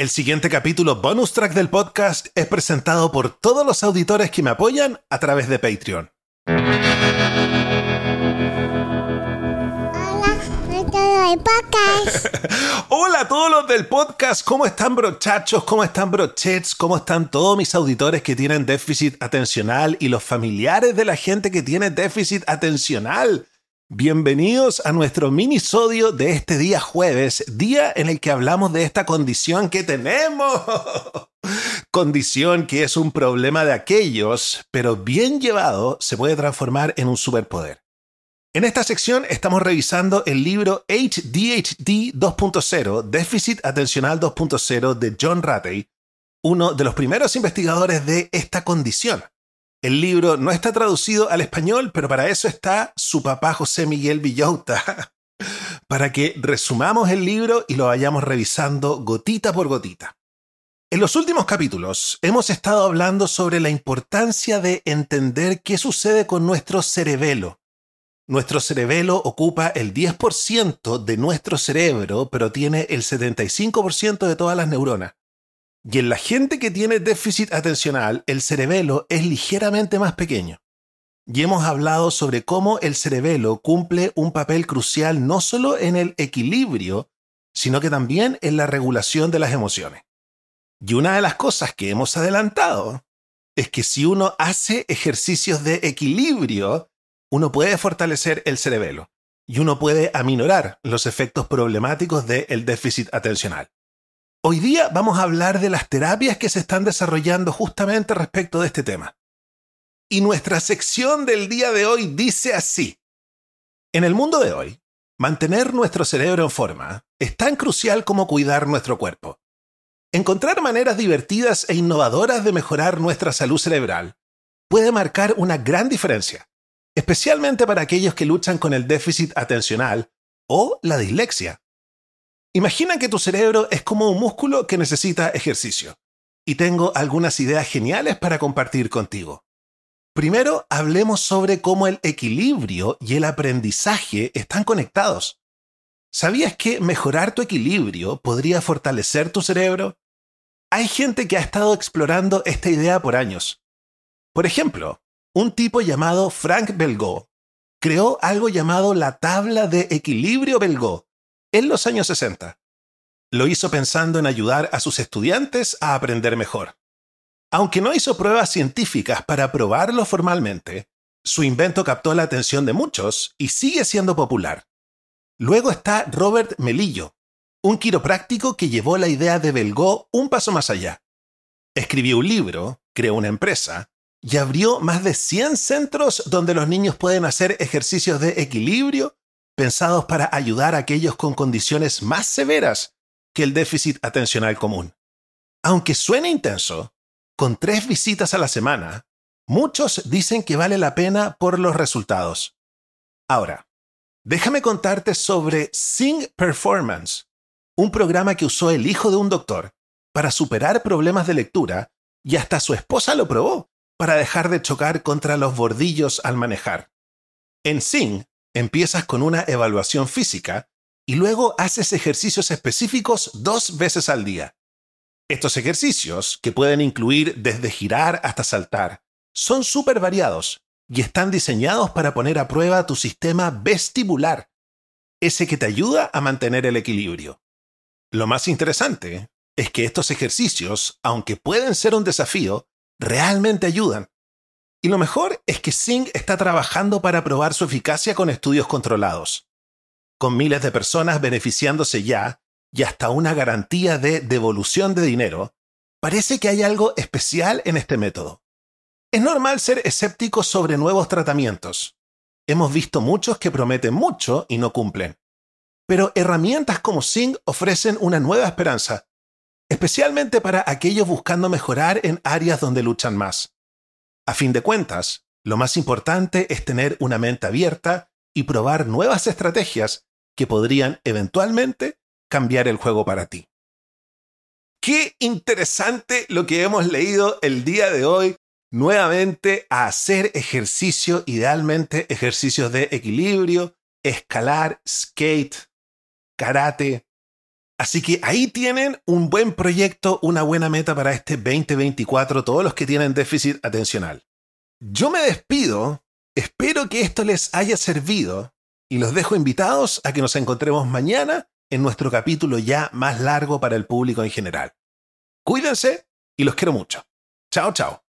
El siguiente capítulo bonus track del podcast es presentado por todos los auditores que me apoyan a través de Patreon. Hola a todos los del podcast, ¿cómo están brochachos? ¿Cómo están brochets? ¿Cómo están todos mis auditores que tienen déficit atencional y los familiares de la gente que tiene déficit atencional? Bienvenidos a nuestro minisodio de este día jueves, día en el que hablamos de esta condición que tenemos. condición que es un problema de aquellos, pero bien llevado se puede transformar en un superpoder. En esta sección estamos revisando el libro HDHD 2.0, Déficit Atencional 2.0 de John Ratey, uno de los primeros investigadores de esta condición. El libro no está traducido al español, pero para eso está su papá José Miguel Villauta, para que resumamos el libro y lo vayamos revisando gotita por gotita. En los últimos capítulos hemos estado hablando sobre la importancia de entender qué sucede con nuestro cerebelo. Nuestro cerebelo ocupa el 10% de nuestro cerebro, pero tiene el 75% de todas las neuronas. Y en la gente que tiene déficit atencional, el cerebelo es ligeramente más pequeño. Y hemos hablado sobre cómo el cerebelo cumple un papel crucial no solo en el equilibrio, sino que también en la regulación de las emociones. Y una de las cosas que hemos adelantado es que si uno hace ejercicios de equilibrio, uno puede fortalecer el cerebelo y uno puede aminorar los efectos problemáticos del déficit atencional. Hoy día vamos a hablar de las terapias que se están desarrollando justamente respecto de este tema. Y nuestra sección del día de hoy dice así. En el mundo de hoy, mantener nuestro cerebro en forma es tan crucial como cuidar nuestro cuerpo. Encontrar maneras divertidas e innovadoras de mejorar nuestra salud cerebral puede marcar una gran diferencia, especialmente para aquellos que luchan con el déficit atencional o la dislexia. Imagina que tu cerebro es como un músculo que necesita ejercicio. Y tengo algunas ideas geniales para compartir contigo. Primero, hablemos sobre cómo el equilibrio y el aprendizaje están conectados. ¿Sabías que mejorar tu equilibrio podría fortalecer tu cerebro? Hay gente que ha estado explorando esta idea por años. Por ejemplo, un tipo llamado Frank Belgo creó algo llamado la tabla de equilibrio Belgo, en los años 60. Lo hizo pensando en ayudar a sus estudiantes a aprender mejor. Aunque no hizo pruebas científicas para probarlo formalmente, su invento captó la atención de muchos y sigue siendo popular. Luego está Robert Melillo, un quiropráctico que llevó la idea de Belgó un paso más allá. Escribió un libro, creó una empresa y abrió más de 100 centros donde los niños pueden hacer ejercicios de equilibrio pensados para ayudar a aquellos con condiciones más severas que el déficit atencional común. Aunque suene intenso, con tres visitas a la semana, muchos dicen que vale la pena por los resultados. Ahora, déjame contarte sobre Sing Performance, un programa que usó el hijo de un doctor para superar problemas de lectura y hasta su esposa lo probó para dejar de chocar contra los bordillos al manejar. En Sing empiezas con una evaluación física y luego haces ejercicios específicos dos veces al día. Estos ejercicios, que pueden incluir desde girar hasta saltar, son súper variados y están diseñados para poner a prueba tu sistema vestibular, ese que te ayuda a mantener el equilibrio. Lo más interesante es que estos ejercicios, aunque pueden ser un desafío, realmente ayudan y lo mejor es que Sing está trabajando para probar su eficacia con estudios controlados, con miles de personas beneficiándose ya y hasta una garantía de devolución de dinero. Parece que hay algo especial en este método. Es normal ser escéptico sobre nuevos tratamientos. Hemos visto muchos que prometen mucho y no cumplen. Pero herramientas como Sing ofrecen una nueva esperanza, especialmente para aquellos buscando mejorar en áreas donde luchan más. A fin de cuentas, lo más importante es tener una mente abierta y probar nuevas estrategias que podrían eventualmente cambiar el juego para ti. Qué interesante lo que hemos leído el día de hoy. Nuevamente a hacer ejercicio, idealmente ejercicios de equilibrio, escalar, skate, karate. Así que ahí tienen un buen proyecto, una buena meta para este 2024, todos los que tienen déficit atencional. Yo me despido, espero que esto les haya servido y los dejo invitados a que nos encontremos mañana en nuestro capítulo ya más largo para el público en general. Cuídense y los quiero mucho. Chao, chao.